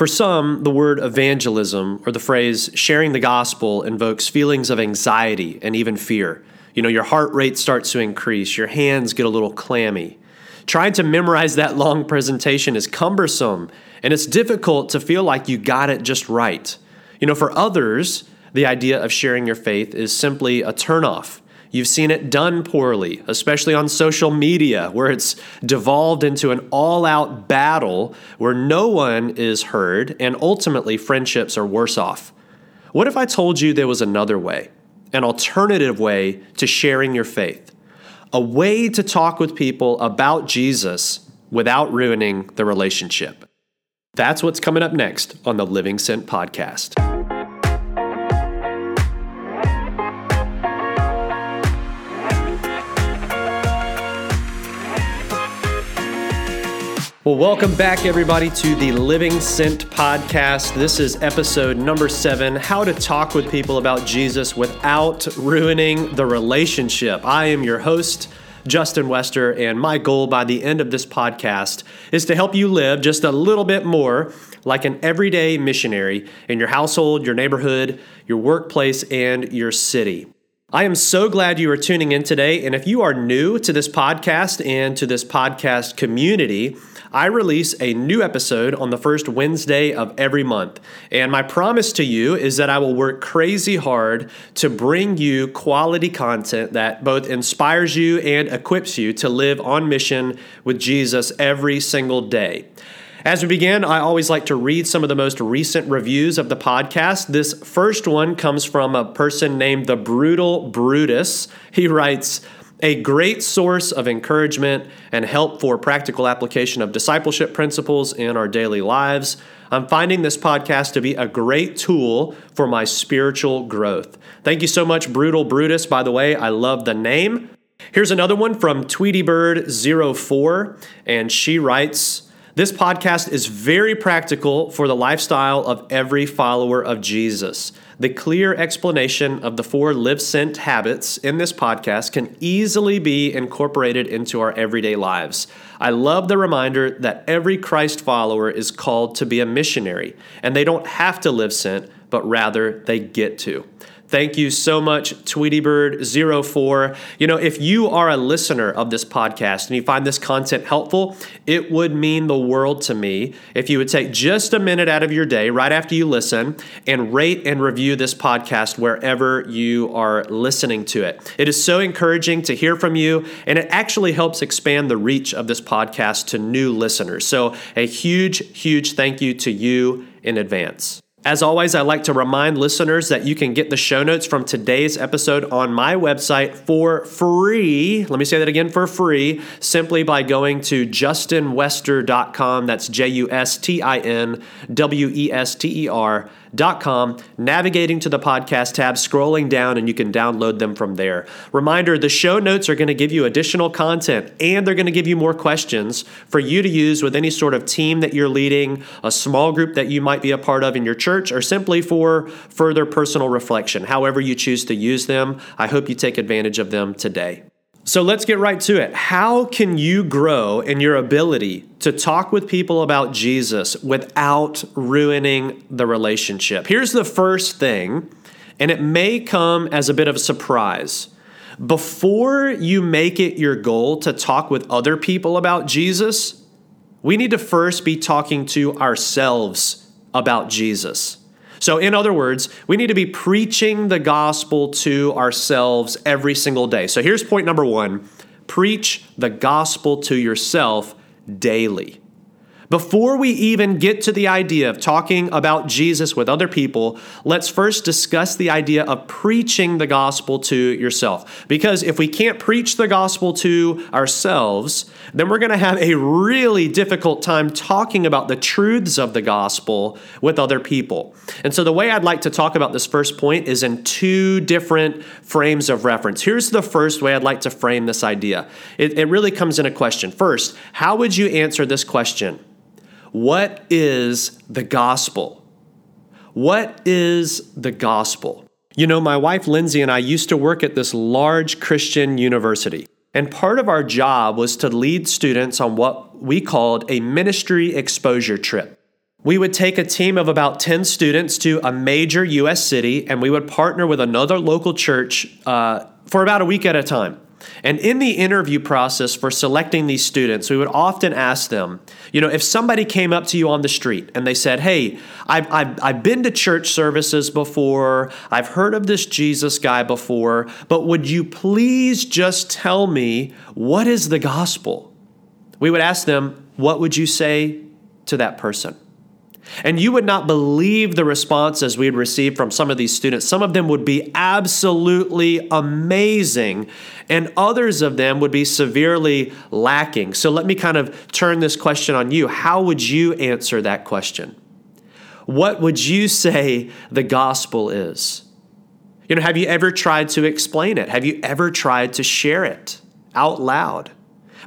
For some, the word evangelism or the phrase sharing the gospel invokes feelings of anxiety and even fear. You know, your heart rate starts to increase, your hands get a little clammy. Trying to memorize that long presentation is cumbersome, and it's difficult to feel like you got it just right. You know, for others, the idea of sharing your faith is simply a turnoff. You've seen it done poorly, especially on social media, where it's devolved into an all out battle where no one is heard and ultimately friendships are worse off. What if I told you there was another way, an alternative way to sharing your faith? A way to talk with people about Jesus without ruining the relationship. That's what's coming up next on the Living Sent podcast. Well, welcome back, everybody, to the Living Sent podcast. This is episode number seven How to Talk with People About Jesus Without Ruining the Relationship. I am your host, Justin Wester, and my goal by the end of this podcast is to help you live just a little bit more like an everyday missionary in your household, your neighborhood, your workplace, and your city. I am so glad you are tuning in today. And if you are new to this podcast and to this podcast community, I release a new episode on the first Wednesday of every month. And my promise to you is that I will work crazy hard to bring you quality content that both inspires you and equips you to live on mission with Jesus every single day. As we begin, I always like to read some of the most recent reviews of the podcast. This first one comes from a person named The Brutal Brutus. He writes, a great source of encouragement and help for practical application of discipleship principles in our daily lives. I'm finding this podcast to be a great tool for my spiritual growth. Thank you so much, Brutal Brutus. By the way, I love the name. Here's another one from TweetyBird04, and she writes, this podcast is very practical for the lifestyle of every follower of Jesus. The clear explanation of the four live sent habits in this podcast can easily be incorporated into our everyday lives. I love the reminder that every Christ follower is called to be a missionary, and they don't have to live sent, but rather they get to. Thank you so much, TweetyBird04. You know, if you are a listener of this podcast and you find this content helpful, it would mean the world to me if you would take just a minute out of your day right after you listen and rate and review this podcast wherever you are listening to it. It is so encouraging to hear from you, and it actually helps expand the reach of this podcast to new listeners. So, a huge, huge thank you to you in advance. As always, I like to remind listeners that you can get the show notes from today's episode on my website for free. Let me say that again for free, simply by going to justinwester.com. That's J U S T I N W E S T E R com, navigating to the podcast tab, scrolling down, and you can download them from there. Reminder the show notes are going to give you additional content and they're going to give you more questions for you to use with any sort of team that you're leading, a small group that you might be a part of in your church, or simply for further personal reflection. However, you choose to use them, I hope you take advantage of them today. So let's get right to it. How can you grow in your ability to talk with people about Jesus without ruining the relationship? Here's the first thing, and it may come as a bit of a surprise. Before you make it your goal to talk with other people about Jesus, we need to first be talking to ourselves about Jesus. So, in other words, we need to be preaching the gospel to ourselves every single day. So, here's point number one preach the gospel to yourself daily. Before we even get to the idea of talking about Jesus with other people, let's first discuss the idea of preaching the gospel to yourself. Because if we can't preach the gospel to ourselves, then we're going to have a really difficult time talking about the truths of the gospel with other people. And so, the way I'd like to talk about this first point is in two different frames of reference. Here's the first way I'd like to frame this idea it, it really comes in a question. First, how would you answer this question? What is the gospel? What is the gospel? You know, my wife Lindsay and I used to work at this large Christian university. And part of our job was to lead students on what we called a ministry exposure trip. we would take a team of about 10 students to a major U.S. city, and we would partner with another local church uh, for about a week at a time. And in the interview process for selecting these students, we would often ask them, you know, if somebody came up to you on the street and they said, Hey, I've, I've, I've been to church services before, I've heard of this Jesus guy before, but would you please just tell me what is the gospel? We would ask them, What would you say to that person? And you would not believe the responses we'd receive from some of these students. Some of them would be absolutely amazing, and others of them would be severely lacking. So let me kind of turn this question on you. How would you answer that question? What would you say the gospel is? You know, have you ever tried to explain it? Have you ever tried to share it out loud?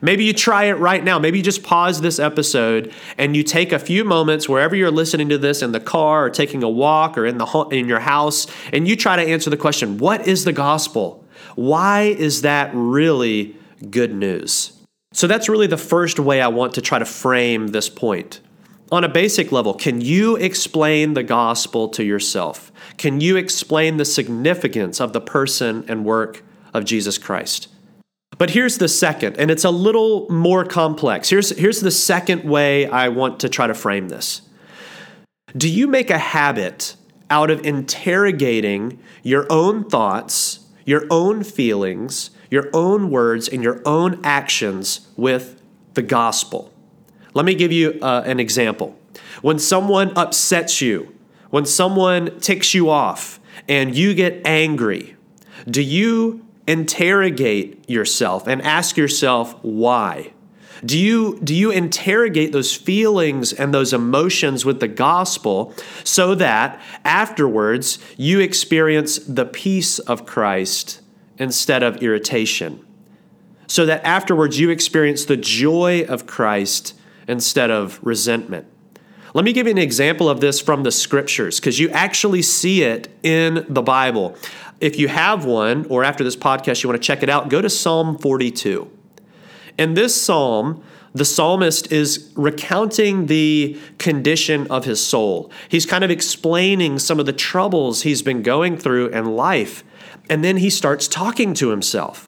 Maybe you try it right now. Maybe you just pause this episode and you take a few moments wherever you're listening to this in the car or taking a walk or in the in your house and you try to answer the question, what is the gospel? Why is that really good news? So that's really the first way I want to try to frame this point. On a basic level, can you explain the gospel to yourself? Can you explain the significance of the person and work of Jesus Christ? But here's the second, and it's a little more complex. Here's, here's the second way I want to try to frame this. Do you make a habit out of interrogating your own thoughts, your own feelings, your own words, and your own actions with the gospel? Let me give you uh, an example. When someone upsets you, when someone ticks you off, and you get angry, do you interrogate yourself and ask yourself why. Do you, do you interrogate those feelings and those emotions with the gospel so that afterwards you experience the peace of Christ instead of irritation? So that afterwards you experience the joy of Christ instead of resentment. Let me give you an example of this from the scriptures because you actually see it in the Bible. If you have one, or after this podcast you want to check it out, go to Psalm 42. In this psalm, the psalmist is recounting the condition of his soul. He's kind of explaining some of the troubles he's been going through in life. And then he starts talking to himself.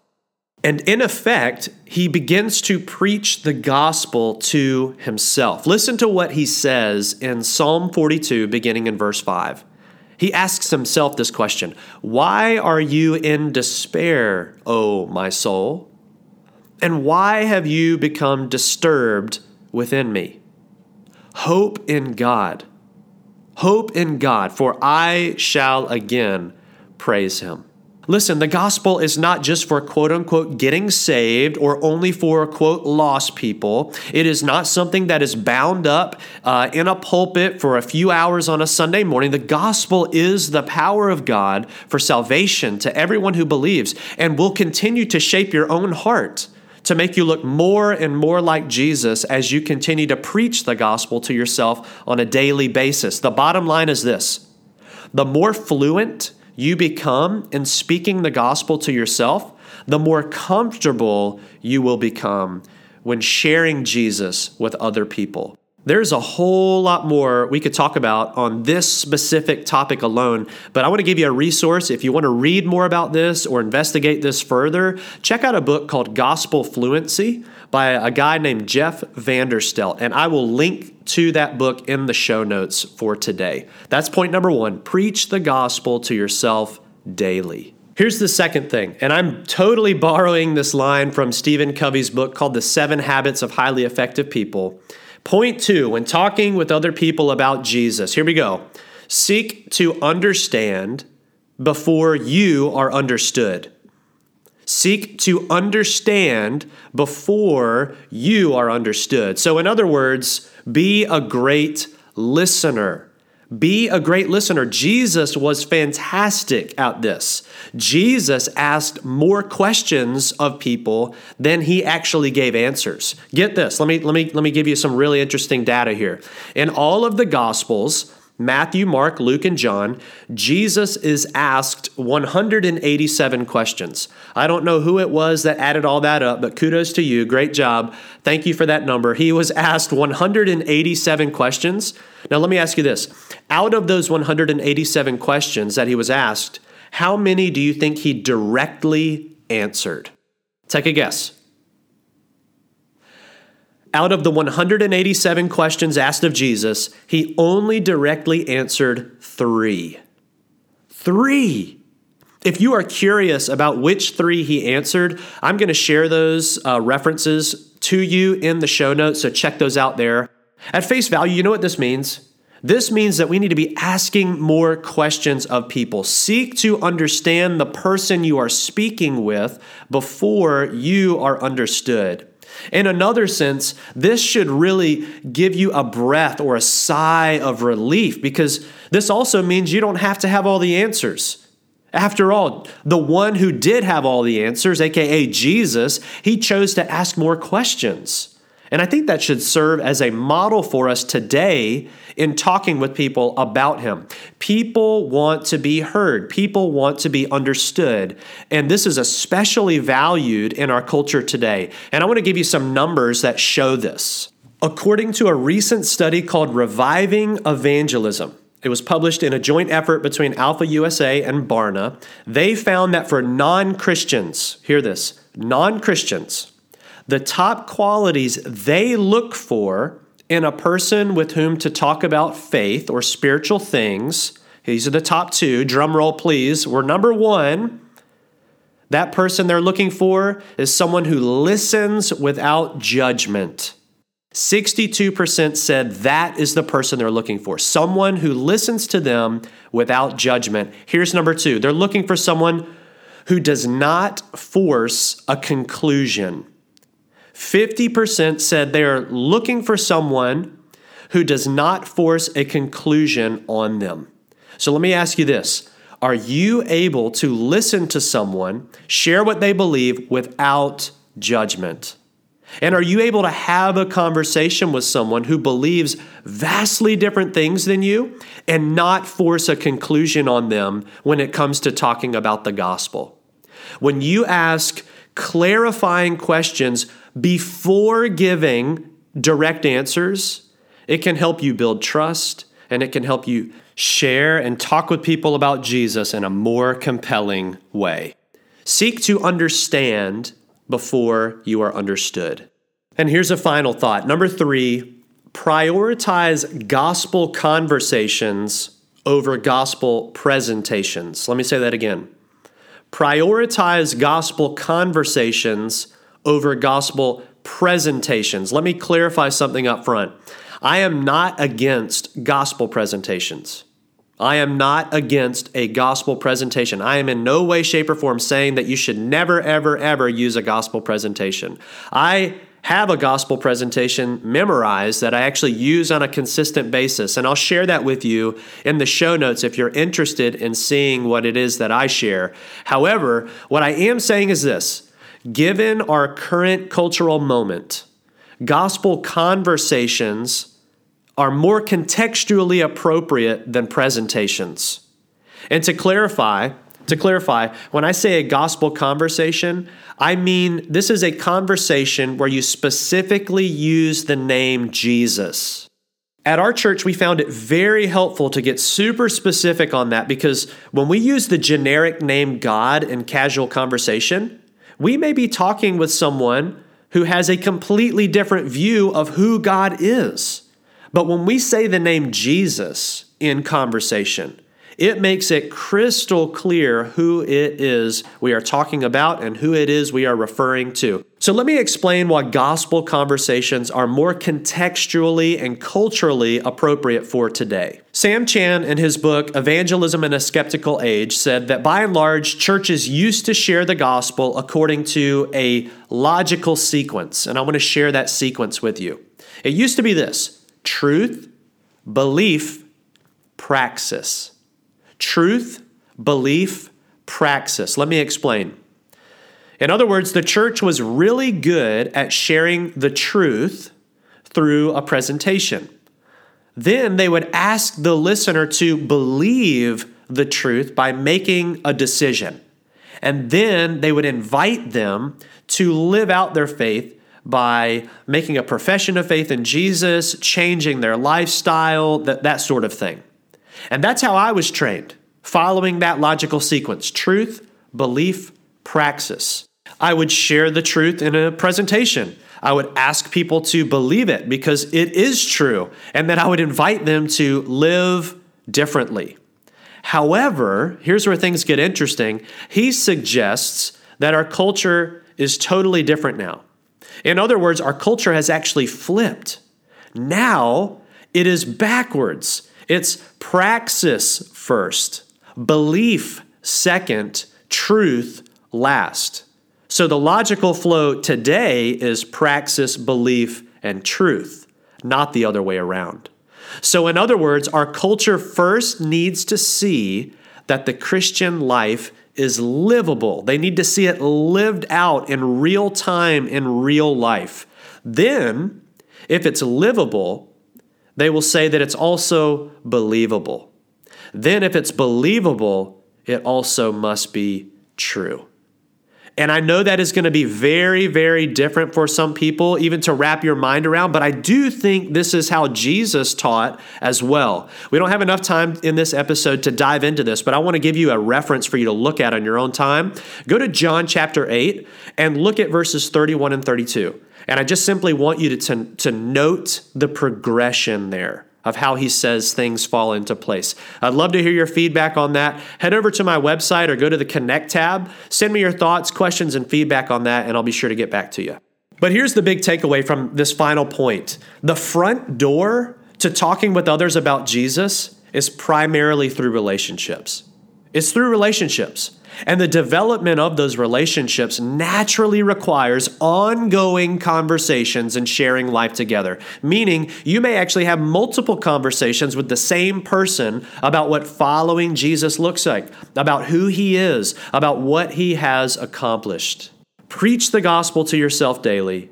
And in effect, he begins to preach the gospel to himself. Listen to what he says in Psalm 42, beginning in verse 5. He asks himself this question Why are you in despair, O my soul? And why have you become disturbed within me? Hope in God. Hope in God, for I shall again praise him. Listen, the gospel is not just for quote unquote getting saved or only for quote lost people. It is not something that is bound up uh, in a pulpit for a few hours on a Sunday morning. The gospel is the power of God for salvation to everyone who believes and will continue to shape your own heart to make you look more and more like Jesus as you continue to preach the gospel to yourself on a daily basis. The bottom line is this the more fluent, you become in speaking the gospel to yourself, the more comfortable you will become when sharing Jesus with other people. There's a whole lot more we could talk about on this specific topic alone, but I want to give you a resource. If you want to read more about this or investigate this further, check out a book called Gospel Fluency by a guy named Jeff Vanderstelt, and I will link to that book in the show notes for today. That's point number one preach the gospel to yourself daily. Here's the second thing, and I'm totally borrowing this line from Stephen Covey's book called The Seven Habits of Highly Effective People. Point two, when talking with other people about Jesus, here we go. Seek to understand before you are understood. Seek to understand before you are understood. So, in other words, be a great listener. Be a great listener. Jesus was fantastic at this. Jesus asked more questions of people than he actually gave answers. Get this. Let me let me let me give you some really interesting data here. In all of the gospels, Matthew, Mark, Luke, and John, Jesus is asked 187 questions. I don't know who it was that added all that up, but kudos to you. Great job. Thank you for that number. He was asked 187 questions. Now, let me ask you this out of those 187 questions that he was asked, how many do you think he directly answered? Take a guess. Out of the 187 questions asked of Jesus, he only directly answered three. Three. If you are curious about which three he answered, I'm going to share those uh, references to you in the show notes, so check those out there. At face value, you know what this means? This means that we need to be asking more questions of people. Seek to understand the person you are speaking with before you are understood. In another sense, this should really give you a breath or a sigh of relief because this also means you don't have to have all the answers. After all, the one who did have all the answers, aka Jesus, he chose to ask more questions. And I think that should serve as a model for us today in talking with people about him. People want to be heard, people want to be understood. And this is especially valued in our culture today. And I want to give you some numbers that show this. According to a recent study called Reviving Evangelism, it was published in a joint effort between Alpha USA and Barna. They found that for non Christians, hear this, non Christians, the top qualities they look for in a person with whom to talk about faith or spiritual things. These are the top two. Drum roll, please. We're number one. That person they're looking for is someone who listens without judgment. 62% said that is the person they're looking for. Someone who listens to them without judgment. Here's number two they're looking for someone who does not force a conclusion. 50% said they are looking for someone who does not force a conclusion on them. So let me ask you this Are you able to listen to someone, share what they believe without judgment? And are you able to have a conversation with someone who believes vastly different things than you and not force a conclusion on them when it comes to talking about the gospel? When you ask clarifying questions before giving direct answers, it can help you build trust and it can help you share and talk with people about Jesus in a more compelling way. Seek to understand before you are understood. And here's a final thought. Number three, prioritize gospel conversations over gospel presentations. Let me say that again. Prioritize gospel conversations over gospel presentations. Let me clarify something up front. I am not against gospel presentations. I am not against a gospel presentation. I am in no way, shape, or form saying that you should never, ever, ever use a gospel presentation. I have a gospel presentation memorized that I actually use on a consistent basis, and I'll share that with you in the show notes if you're interested in seeing what it is that I share. However, what I am saying is this Given our current cultural moment, gospel conversations are more contextually appropriate than presentations. And to clarify, to clarify, when I say a gospel conversation, I mean this is a conversation where you specifically use the name Jesus. At our church, we found it very helpful to get super specific on that because when we use the generic name God in casual conversation, we may be talking with someone who has a completely different view of who God is. But when we say the name Jesus in conversation, it makes it crystal clear who it is we are talking about and who it is we are referring to. So, let me explain why gospel conversations are more contextually and culturally appropriate for today. Sam Chan, in his book Evangelism in a Skeptical Age, said that by and large, churches used to share the gospel according to a logical sequence. And I want to share that sequence with you. It used to be this truth, belief, praxis truth, belief, praxis. Let me explain. In other words, the church was really good at sharing the truth through a presentation. Then they would ask the listener to believe the truth by making a decision. And then they would invite them to live out their faith by making a profession of faith in Jesus, changing their lifestyle, that, that sort of thing. And that's how I was trained, following that logical sequence truth, belief, praxis. I would share the truth in a presentation. I would ask people to believe it because it is true, and then I would invite them to live differently. However, here's where things get interesting. He suggests that our culture is totally different now. In other words, our culture has actually flipped. Now it is backwards. It's praxis first, belief second, truth last. So the logical flow today is praxis, belief, and truth, not the other way around. So, in other words, our culture first needs to see that the Christian life is livable. They need to see it lived out in real time, in real life. Then, if it's livable, they will say that it's also believable. Then, if it's believable, it also must be true. And I know that is going to be very, very different for some people, even to wrap your mind around. But I do think this is how Jesus taught as well. We don't have enough time in this episode to dive into this, but I want to give you a reference for you to look at on your own time. Go to John chapter 8 and look at verses 31 and 32. And I just simply want you to, to, to note the progression there of how he says things fall into place. I'd love to hear your feedback on that. Head over to my website or go to the Connect tab. Send me your thoughts, questions, and feedback on that, and I'll be sure to get back to you. But here's the big takeaway from this final point the front door to talking with others about Jesus is primarily through relationships. It's through relationships. And the development of those relationships naturally requires ongoing conversations and sharing life together. Meaning, you may actually have multiple conversations with the same person about what following Jesus looks like, about who he is, about what he has accomplished. Preach the gospel to yourself daily.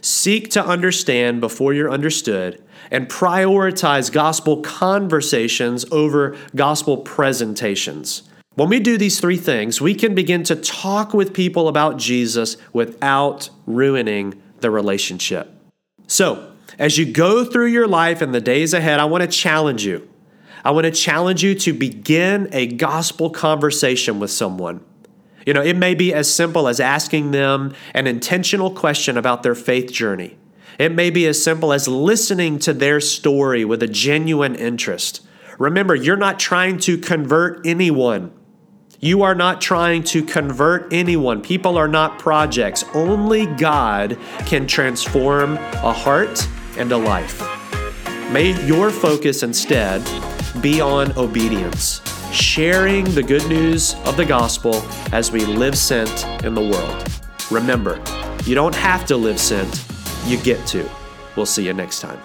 Seek to understand before you're understood and prioritize gospel conversations over gospel presentations. When we do these three things, we can begin to talk with people about Jesus without ruining the relationship. So, as you go through your life in the days ahead, I want to challenge you. I want to challenge you to begin a gospel conversation with someone. You know, it may be as simple as asking them an intentional question about their faith journey. It may be as simple as listening to their story with a genuine interest. Remember, you're not trying to convert anyone. You are not trying to convert anyone. People are not projects. Only God can transform a heart and a life. May your focus instead be on obedience, sharing the good news of the gospel as we live sent in the world. Remember, you don't have to live sent, you get to. We'll see you next time.